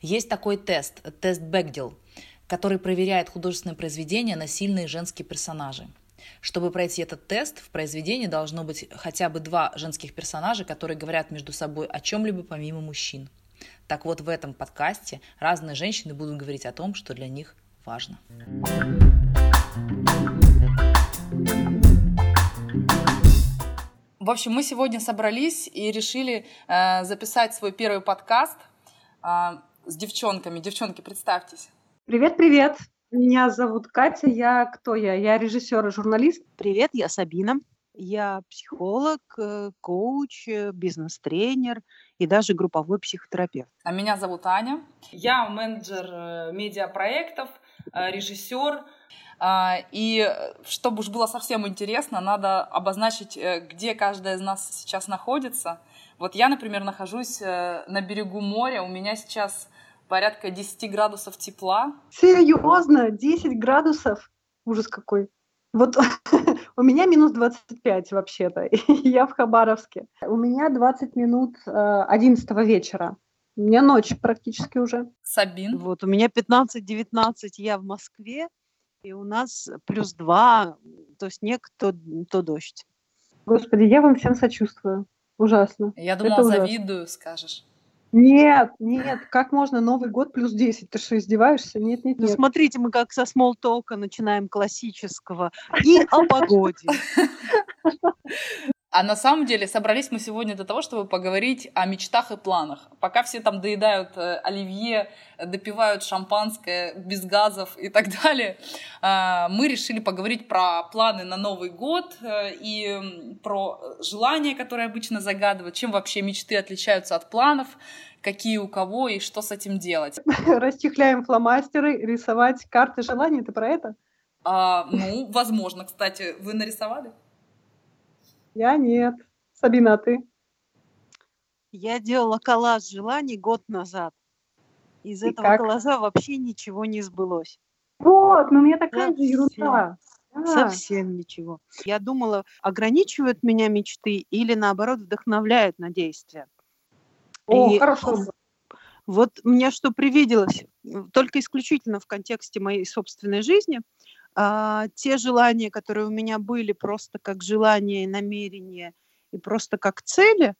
Есть такой тест, тест Бэгдил, который проверяет художественное произведение на сильные женские персонажи. Чтобы пройти этот тест, в произведении должно быть хотя бы два женских персонажа, которые говорят между собой о чем-либо помимо мужчин. Так вот, в этом подкасте разные женщины будут говорить о том, что для них важно. В общем, мы сегодня собрались и решили э, записать свой первый подкаст э, с девчонками. Девчонки, представьтесь. Привет, привет. Меня зовут Катя. Я кто я? Я режиссер и журналист. Привет, я Сабина. Я психолог, э, коуч, э, бизнес-тренер и даже групповой психотерапевт. А меня зовут Аня. Я менеджер э, медиапроектов, режиссер. А, и чтобы уж было совсем интересно, надо обозначить, где каждая из нас сейчас находится. Вот я, например, нахожусь на берегу моря. У меня сейчас порядка 10 градусов тепла. Серьезно? 10 градусов? Ужас какой. Вот у меня минус 25 вообще-то, я в Хабаровске. У меня 20 минут э, 11 вечера. У меня ночь практически уже. Сабин? Вот, у меня 15-19, я в Москве, и у нас плюс 2, то снег, то, то дождь. Господи, я вам всем сочувствую. Ужасно. Я думала, завидую, скажешь. Нет, нет, как можно Новый год плюс 10? Ты что, издеваешься? Нет, нет, ну, нет. Ну, смотрите, мы как со смолтока начинаем классического и о погоде. А на самом деле собрались мы сегодня для того, чтобы поговорить о мечтах и планах. Пока все там доедают э, оливье, допивают шампанское без газов и так далее, э, мы решили поговорить про планы на Новый год э, и про желания, которые обычно загадывают, чем вообще мечты отличаются от планов, какие у кого и что с этим делать. Расчехляем фломастеры, рисовать карты желаний, ты про это? А, ну, возможно, кстати, вы нарисовали? Я нет. Сабина, а ты? Я делала коллаж желаний год назад. Из И этого как? коллажа вообще ничего не сбылось. Вот, ну у меня такая Совсем. же ерунда. А. Совсем ничего. Я думала, ограничивают меня мечты или наоборот вдохновляют на действия. О, И хорошо. Вот мне что привиделось, только исключительно в контексте моей собственной жизни – а, те желания, которые у меня были просто как желания и намерения, и просто как цели,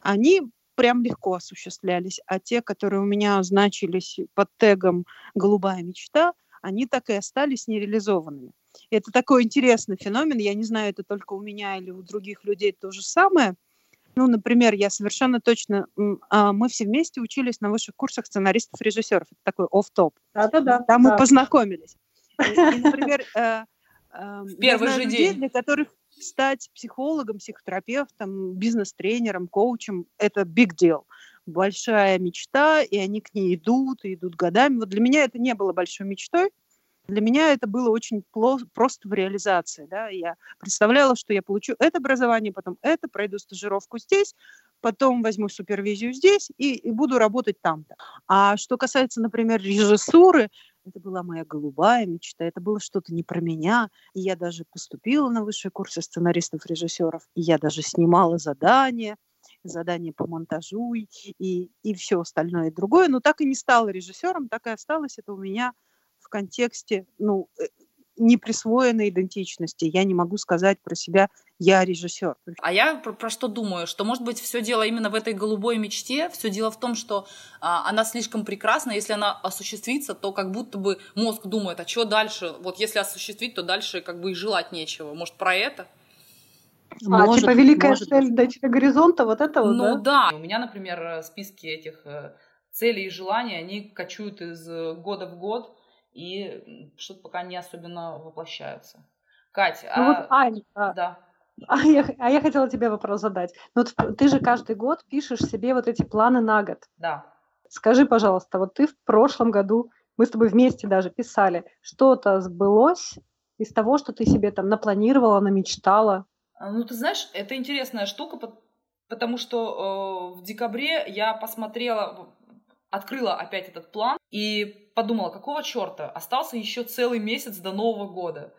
они прям легко осуществлялись. А те, которые у меня значились под тегом «голубая мечта», они так и остались нереализованными. Это такой интересный феномен. Я не знаю, это только у меня или у других людей то же самое. Ну, например, я совершенно точно... А, мы все вместе учились на высших курсах сценаристов-режиссеров. Это такой оф-топ. Да-да-да. Там да. мы познакомились. И, например, э, э, первый же людей, день. для которых стать психологом, психотерапевтом, бизнес-тренером, коучем – это big deal. Большая мечта, и они к ней идут, и идут годами. Вот для меня это не было большой мечтой. Для меня это было очень просто в реализации. Да? Я представляла, что я получу это образование, потом это, пройду стажировку здесь, потом возьму супервизию здесь и, и буду работать там-то. А что касается, например, режиссуры, это была моя голубая мечта, это было что-то не про меня. И я даже поступила на высшие курсы сценаристов-режиссеров, и я даже снимала задания, задания по монтажу и, и, и все остальное другое, но так и не стала режиссером, так и осталось это у меня в контексте, ну, э, неприсвоенной идентичности. Я не могу сказать про себя «я режиссер». А я про, про что думаю? Что, может быть, все дело именно в этой голубой мечте. Все дело в том, что а, она слишком прекрасна. Если она осуществится, то как будто бы мозг думает, а что дальше? Вот если осуществить, то дальше как бы и желать нечего. Может, про это? А, может, типа великая может. цель до горизонта, вот это вот, Ну да? да. У меня, например, списки этих э, целей и желаний, они кочуют из э, года в год и что-то пока не особенно воплощаются. Катя, ну, а... вот, Ань, да. А я, а я хотела тебе вопрос задать. Ну, вот ты же каждый год пишешь себе вот эти планы на год. Да. Скажи, пожалуйста, вот ты в прошлом году, мы с тобой вместе даже писали, что-то сбылось из того, что ты себе там напланировала, намечтала? А, ну, ты знаешь, это интересная штука, потому что э, в декабре я посмотрела, открыла опять этот план и подумала, какого черта, остался еще целый месяц до Нового года.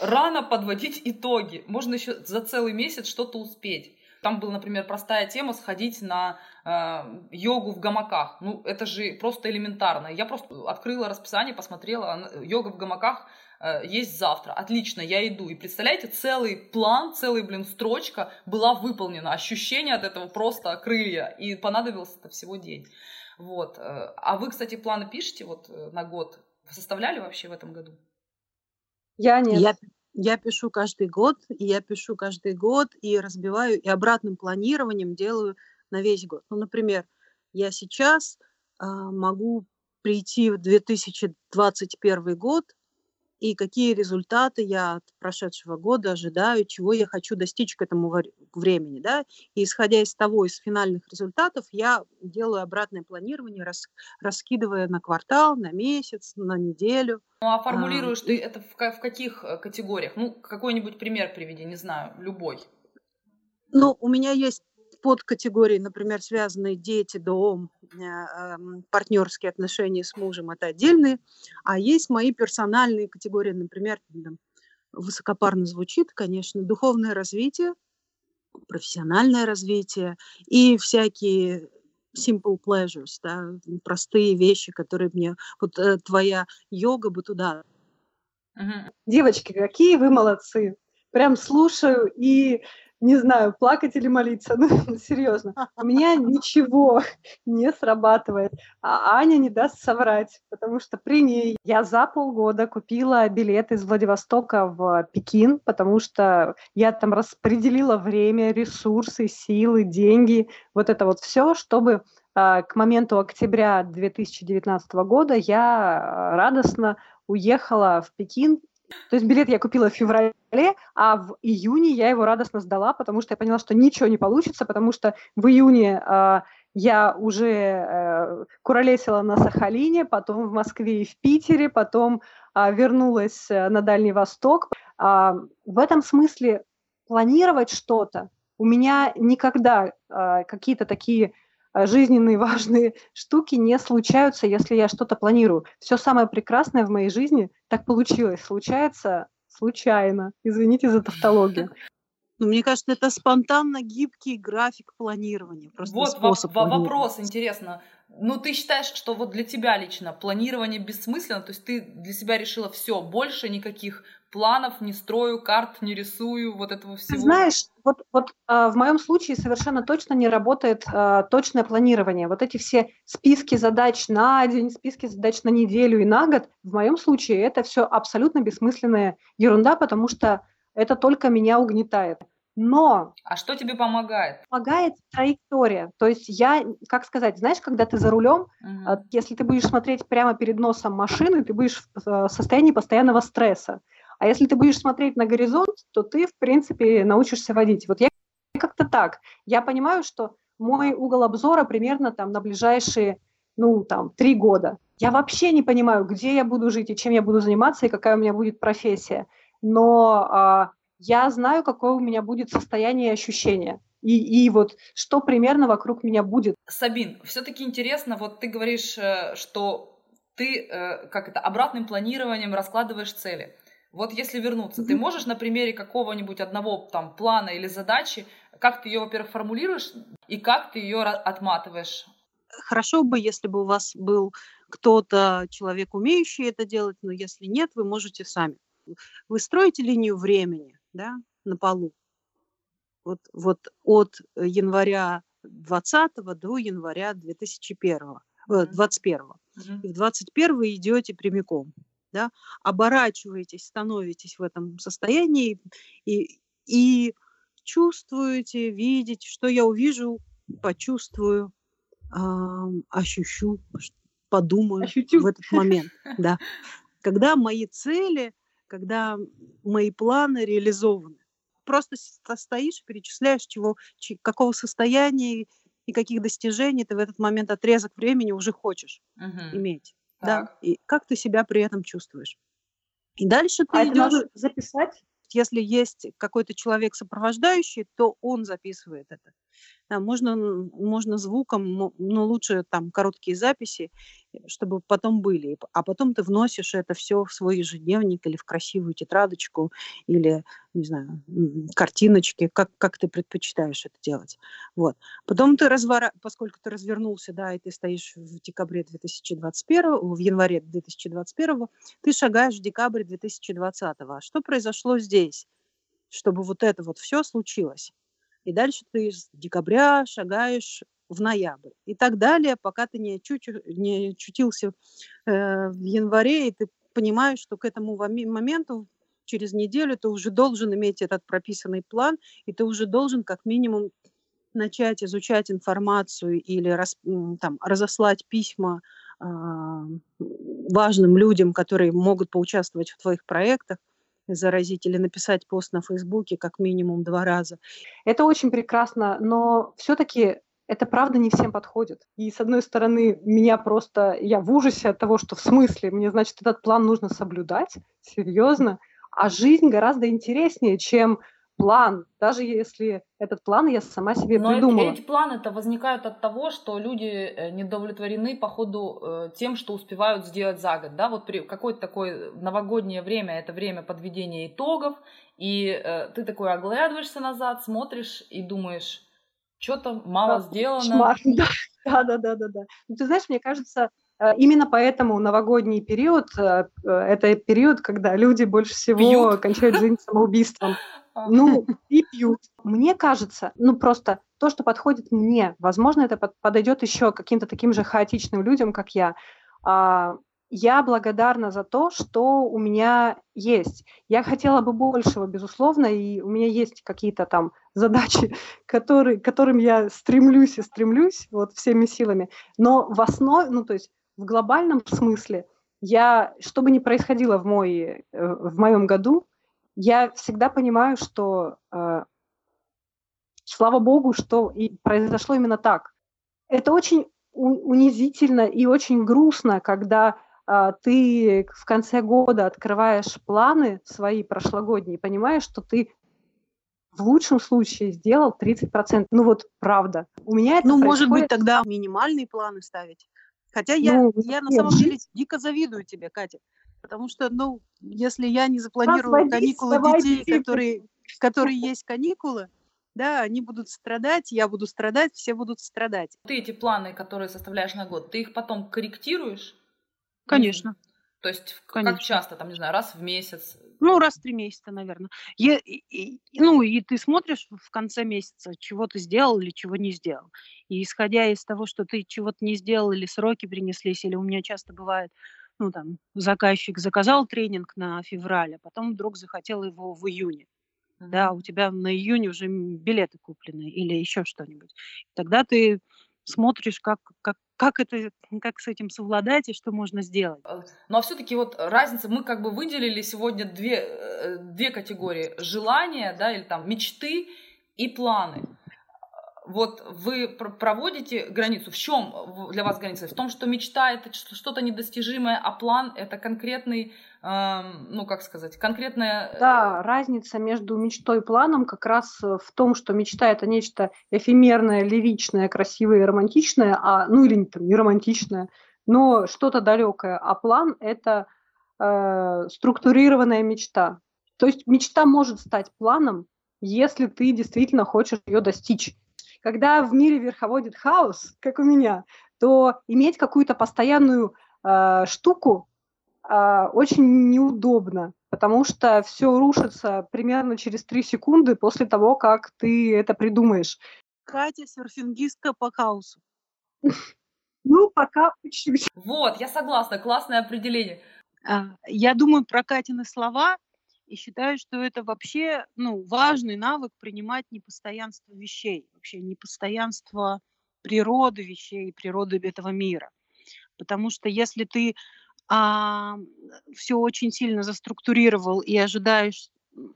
Рано подводить итоги, можно еще за целый месяц что-то успеть. Там была, например, простая тема сходить на э, йогу в гамаках. Ну, это же просто элементарно. Я просто открыла расписание, посмотрела, йога в гамаках э, есть завтра. Отлично, я иду. И представляете, целый план, целый, блин, строчка была выполнена. Ощущение от этого просто крылья. И понадобился это всего день. Вот. Э, а вы, кстати, планы пишете вот э, на год? Составляли вообще в этом году? Я нет. Я, я пишу каждый год, и я пишу каждый год, и разбиваю, и обратным планированием делаю на весь год. Ну, например, я сейчас э, могу прийти в 2021 год и какие результаты я от прошедшего года ожидаю, чего я хочу достичь к этому времени. Да? И исходя из того, из финальных результатов, я делаю обратное планирование, рас, раскидывая на квартал, на месяц, на неделю. Ну а формулируешь а, ты это в, в каких э, категориях? Ну, какой-нибудь пример приведи, не знаю, любой. Ну, у меня есть подкатегории, например, связанные дети, дом, э, партнерские отношения с мужем, это отдельные. А есть мои персональные категории, например, там, высокопарно звучит, конечно, духовное развитие, профессиональное развитие и всякие simple pleasures, да, простые вещи, которые мне... Вот э, твоя йога бы туда. Девочки, какие вы молодцы! Прям слушаю и не знаю, плакать или молиться, ну, серьезно. У меня ничего не срабатывает, а Аня не даст соврать, потому что при ней я за полгода купила билет из Владивостока в Пекин, потому что я там распределила время, ресурсы, силы, деньги, вот это вот все, чтобы а, к моменту октября 2019 года я а, радостно уехала в Пекин то есть билет я купила в феврале, а в июне я его радостно сдала, потому что я поняла, что ничего не получится, потому что в июне э, я уже э, куролесила на Сахалине, потом в Москве и в Питере, потом э, вернулась на Дальний Восток. Э, в этом смысле планировать что-то у меня никогда э, какие-то такие а, жизненные важные штуки не случаются, если я что-то планирую. Все самое прекрасное в моей жизни так получилось. Случается случайно. Извините за тавтологию. Ну, мне кажется, это спонтанно гибкий график планирования. Просто вот способ во- вопрос, интересно. Ну, ты считаешь, что вот для тебя лично планирование бессмысленно? То есть ты для себя решила все, больше никаких планов не строю, карт не рисую, вот этого всего? знаешь, вот, вот э, в моем случае совершенно точно не работает э, точное планирование. Вот эти все списки задач на день, списки задач на неделю и на год, в моем случае это все абсолютно бессмысленная ерунда, потому что это только меня угнетает. Но... А что тебе помогает? Помогает траектория. То есть я, как сказать, знаешь, когда ты за рулем, угу. если ты будешь смотреть прямо перед носом машины, ты будешь в э, состоянии постоянного стресса. А если ты будешь смотреть на горизонт, то ты, в принципе, научишься водить. Вот я как-то так. Я понимаю, что мой угол обзора примерно там на ближайшие, ну, там, три года. Я вообще не понимаю, где я буду жить и чем я буду заниматься, и какая у меня будет профессия. Но а, я знаю, какое у меня будет состояние и ощущение. И, и вот что примерно вокруг меня будет. Сабин, все-таки интересно, вот ты говоришь, э, что ты, э, как это, обратным планированием раскладываешь цели. Вот если вернуться, mm-hmm. ты можешь на примере какого-нибудь одного там плана или задачи, как ты ее, во-первых, формулируешь и как ты ее отматываешь? Хорошо бы, если бы у вас был кто-то, человек, умеющий это делать, но если нет, вы можете сами. Вы строите линию времени да, на полу. Вот, вот от января 20 до января 2001, mm-hmm. 21. Mm-hmm. И в 21 идете прямиком да, оборачиваетесь, становитесь в этом состоянии и, и чувствуете, видите, что я увижу, почувствую, э, ощущу, подумаю Ощутю. в этот момент. Да. Когда мои цели, когда мои планы реализованы. Просто стоишь, перечисляешь, чего, какого состояния и каких достижений ты в этот момент отрезок времени уже хочешь угу. иметь. Да, и как ты себя при этом чувствуешь. И дальше ты а идешь... записать? Если есть какой-то человек сопровождающий, то он записывает это. Да, можно, можно звуком, но лучше там короткие записи. Чтобы потом были. А потом ты вносишь это все в свой ежедневник или в красивую тетрадочку, или, не знаю, картиночки, как, как ты предпочитаешь это делать. Вот. Потом ты развора... поскольку ты развернулся, да, и ты стоишь в декабре 2021, в январе 2021, ты шагаешь в декабрь 2020. А что произошло здесь, чтобы вот это вот все случилось? И дальше ты с декабря шагаешь в ноябрь и так далее, пока ты не, чуть, не очутился э, в январе, и ты понимаешь, что к этому моменту через неделю ты уже должен иметь этот прописанный план, и ты уже должен как минимум начать изучать информацию или рас, там, разослать письма э, важным людям, которые могут поучаствовать в твоих проектах, заразить или написать пост на Фейсбуке как минимум два раза. Это очень прекрасно, но все-таки это правда не всем подходит. И с одной стороны, меня просто, я в ужасе от того, что в смысле, мне, значит, этот план нужно соблюдать, серьезно, а жизнь гораздо интереснее, чем план, даже если этот план я сама себе Но придумала. Но эти планы-то возникают от того, что люди э, недовлетворены по ходу э, тем, что успевают сделать за год. Да? Вот при какое-то такое новогоднее время, это время подведения итогов, и э, ты такой оглядываешься назад, смотришь и думаешь, что-то мало да, сделано. Кошмар. Да, да, да, да, да. Ну, ты знаешь, мне кажется, э, именно поэтому новогодний период э, – это период, когда люди больше всего Пьют? кончают жизнь самоубийством. Ну, и пьют. Мне кажется, ну просто то, что подходит мне, возможно, это подойдет еще каким-то таким же хаотичным людям, как я. Я благодарна за то, что у меня есть. Я хотела бы большего, безусловно, и у меня есть какие-то там задачи, которые, которым я стремлюсь и стремлюсь вот всеми силами. Но в основе, ну то есть в глобальном смысле, я, что бы ни происходило в, мой, э, в моем году, я всегда понимаю, что э, слава богу, что и произошло именно так. Это очень унизительно и очень грустно, когда ты в конце года открываешь планы свои прошлогодние, понимаешь, что ты в лучшем случае сделал 30%. Ну вот правда. У меня это Ну, происходит... может быть, тогда минимальные планы ставить. Хотя я, ну, я на самом деле дико завидую тебе, Катя. Потому что, ну, если я не запланирую каникулы детей, которые, которые есть каникулы, да, они будут страдать, я буду страдать, все будут страдать. Ты эти планы, которые составляешь на год, ты их потом корректируешь? Конечно. То есть Конечно. как часто, там, не знаю, раз в месяц? Ну, раз в три месяца, наверное. Я, и, и, ну, и ты смотришь в конце месяца, чего ты сделал или чего не сделал. И исходя из того, что ты чего-то не сделал, или сроки принеслись, или у меня часто бывает, ну, там, заказчик заказал тренинг на февраль, а потом вдруг захотел его в июне. Mm-hmm. Да, у тебя на июне уже билеты куплены или еще что-нибудь. Тогда ты смотришь, как, как, как это, как с этим совладать и что можно сделать. Э, ну а все-таки вот разница, мы как бы выделили сегодня две, э, две категории: желания, да, или там мечты и планы. Вот вы проводите границу. В чем для вас граница? В том, что мечта это что-то недостижимое, а план это конкретный ну, как сказать, конкретная... Э, да, разница между мечтой и планом как раз э, в том, что мечта – это нечто эфемерное, лиричное, красивое и романтичное, а, ну или там, не романтичное, но что-то далекое, а план – это э, структурированная мечта. То есть мечта может стать планом, если ты действительно хочешь ее достичь. Когда в мире верховодит хаос, как у меня, то иметь какую-то постоянную э, штуку, а, очень неудобно, потому что все рушится примерно через три секунды после того, как ты это придумаешь. Катя серфингистка по хаосу. Ну, пока учусь. Вот, я согласна, классное определение. А, я думаю про Катины слова и считаю, что это вообще ну, важный навык принимать непостоянство вещей, вообще непостоянство природы вещей, природы этого мира. Потому что если ты а, все очень сильно заструктурировал и ожидаешь,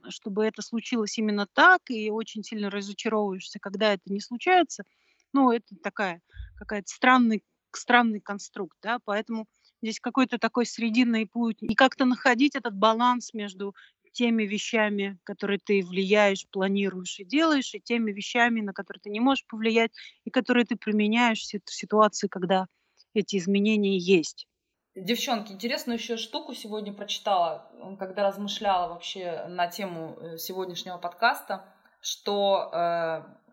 чтобы это случилось именно так, и очень сильно разочаровываешься, когда это не случается, ну, это такая какая-то странный, странный конструкт, да, поэтому здесь какой-то такой срединный путь. И как-то находить этот баланс между теми вещами, которые ты влияешь, планируешь и делаешь, и теми вещами, на которые ты не можешь повлиять, и которые ты применяешь в ситуации, когда эти изменения есть. Девчонки, интересную еще штуку сегодня прочитала, когда размышляла вообще на тему э, сегодняшнего подкаста, что э,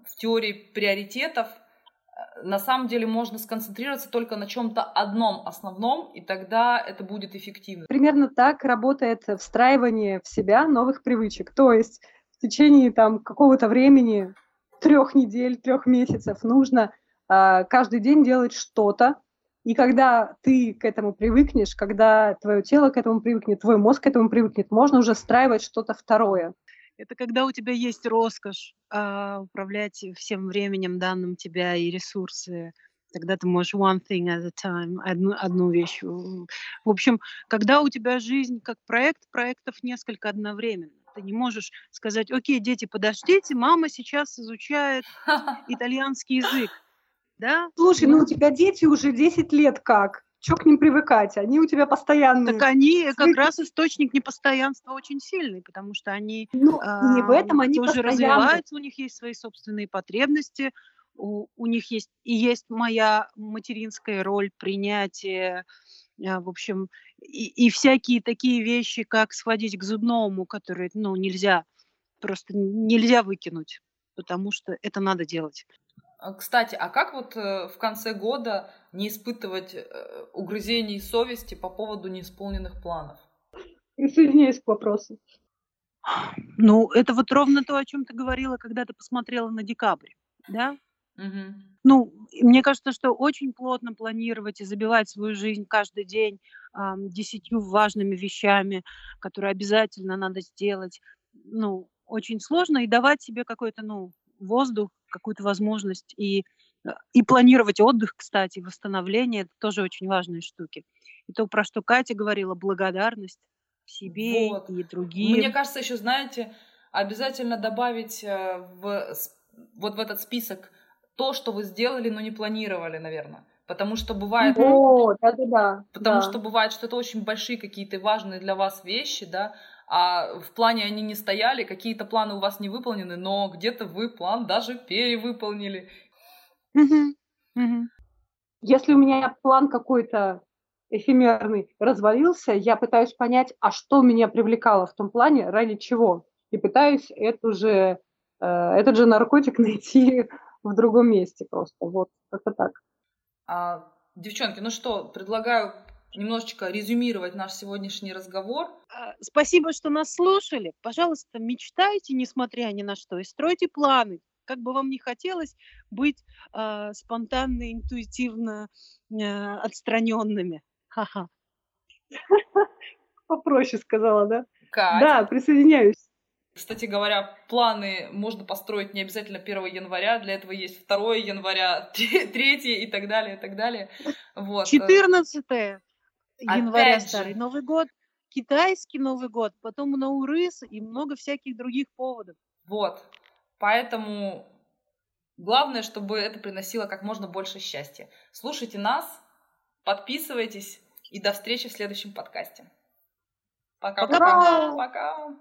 в теории приоритетов на самом деле можно сконцентрироваться только на чем-то одном основном, и тогда это будет эффективно. Примерно так работает встраивание в себя новых привычек. То есть в течение там какого-то времени, трех недель, трех месяцев нужно э, каждый день делать что-то, и когда ты к этому привыкнешь, когда твое тело к этому привыкнет, твой мозг к этому привыкнет, можно уже встраивать что-то второе. Это когда у тебя есть роскошь а, управлять всем временем, данным тебя и ресурсы. Тогда ты можешь one thing at a time, одну, одну вещь. В общем, когда у тебя жизнь как проект, проектов несколько одновременно. Ты не можешь сказать, окей, дети, подождите, мама сейчас изучает итальянский язык да? Слушай, ну, ну у тебя дети уже 10 лет как? Чего к ним привыкать? Они у тебя постоянно. Так они как раз источник непостоянства очень сильный, потому что они ну, не в этом они тоже развиваются, у них есть свои собственные потребности, у, у них есть и есть моя материнская роль принятия, а, в общем, и, и всякие такие вещи, как сходить к зубному, которые, ну, нельзя, просто нельзя выкинуть, потому что это надо делать. А, кстати, а как вот э, в конце года не испытывать э, угрызений совести по поводу неисполненных планов? Присоединяюсь к вопросу. Ну, это вот ровно то, о чем ты говорила, когда ты посмотрела на декабрь, да? Угу. Ну, мне кажется, что очень плотно планировать и забивать свою жизнь каждый день э, десятью важными вещами, которые обязательно надо сделать, ну, очень сложно, и давать себе какой-то, ну, воздух, какую-то возможность и, э, и планировать отдых, кстати, восстановление, это тоже очень важные штуки. И то, про что Катя говорила, благодарность себе вот. и другим. Мне кажется, еще, знаете, обязательно добавить э, в, вот в этот список то, что вы сделали, но не планировали, наверное. Потому что бывает... О, да-да-да. Потому да. что бывает, что это очень большие какие-то важные для вас вещи, да, а в плане они не стояли, какие-то планы у вас не выполнены, но где-то вы план даже перевыполнили. Если у меня план какой-то эфемерный развалился, я пытаюсь понять, а что меня привлекало в том плане, ради чего, и пытаюсь эту же, э, этот же наркотик найти в другом месте просто. Вот, как-то так. А, девчонки, ну что, предлагаю немножечко резюмировать наш сегодняшний разговор. А, спасибо, что нас слушали. Пожалуйста, мечтайте, несмотря ни на что, и стройте планы. Как бы вам ни хотелось быть э, спонтанно, интуитивно э, отстраненными. Ха-ха. Попроще сказала, да? Кать. Да, присоединяюсь. Кстати говоря, планы можно построить не обязательно 1 января, для этого есть 2 января, 3 и так далее, и так далее. Вот. 14 января Старый Новый год, китайский Новый год, потом Наурыз и много всяких других поводов. Вот. Поэтому главное, чтобы это приносило как можно больше счастья. Слушайте нас, подписывайтесь и до встречи в следующем подкасте. Пока-пока. Пока.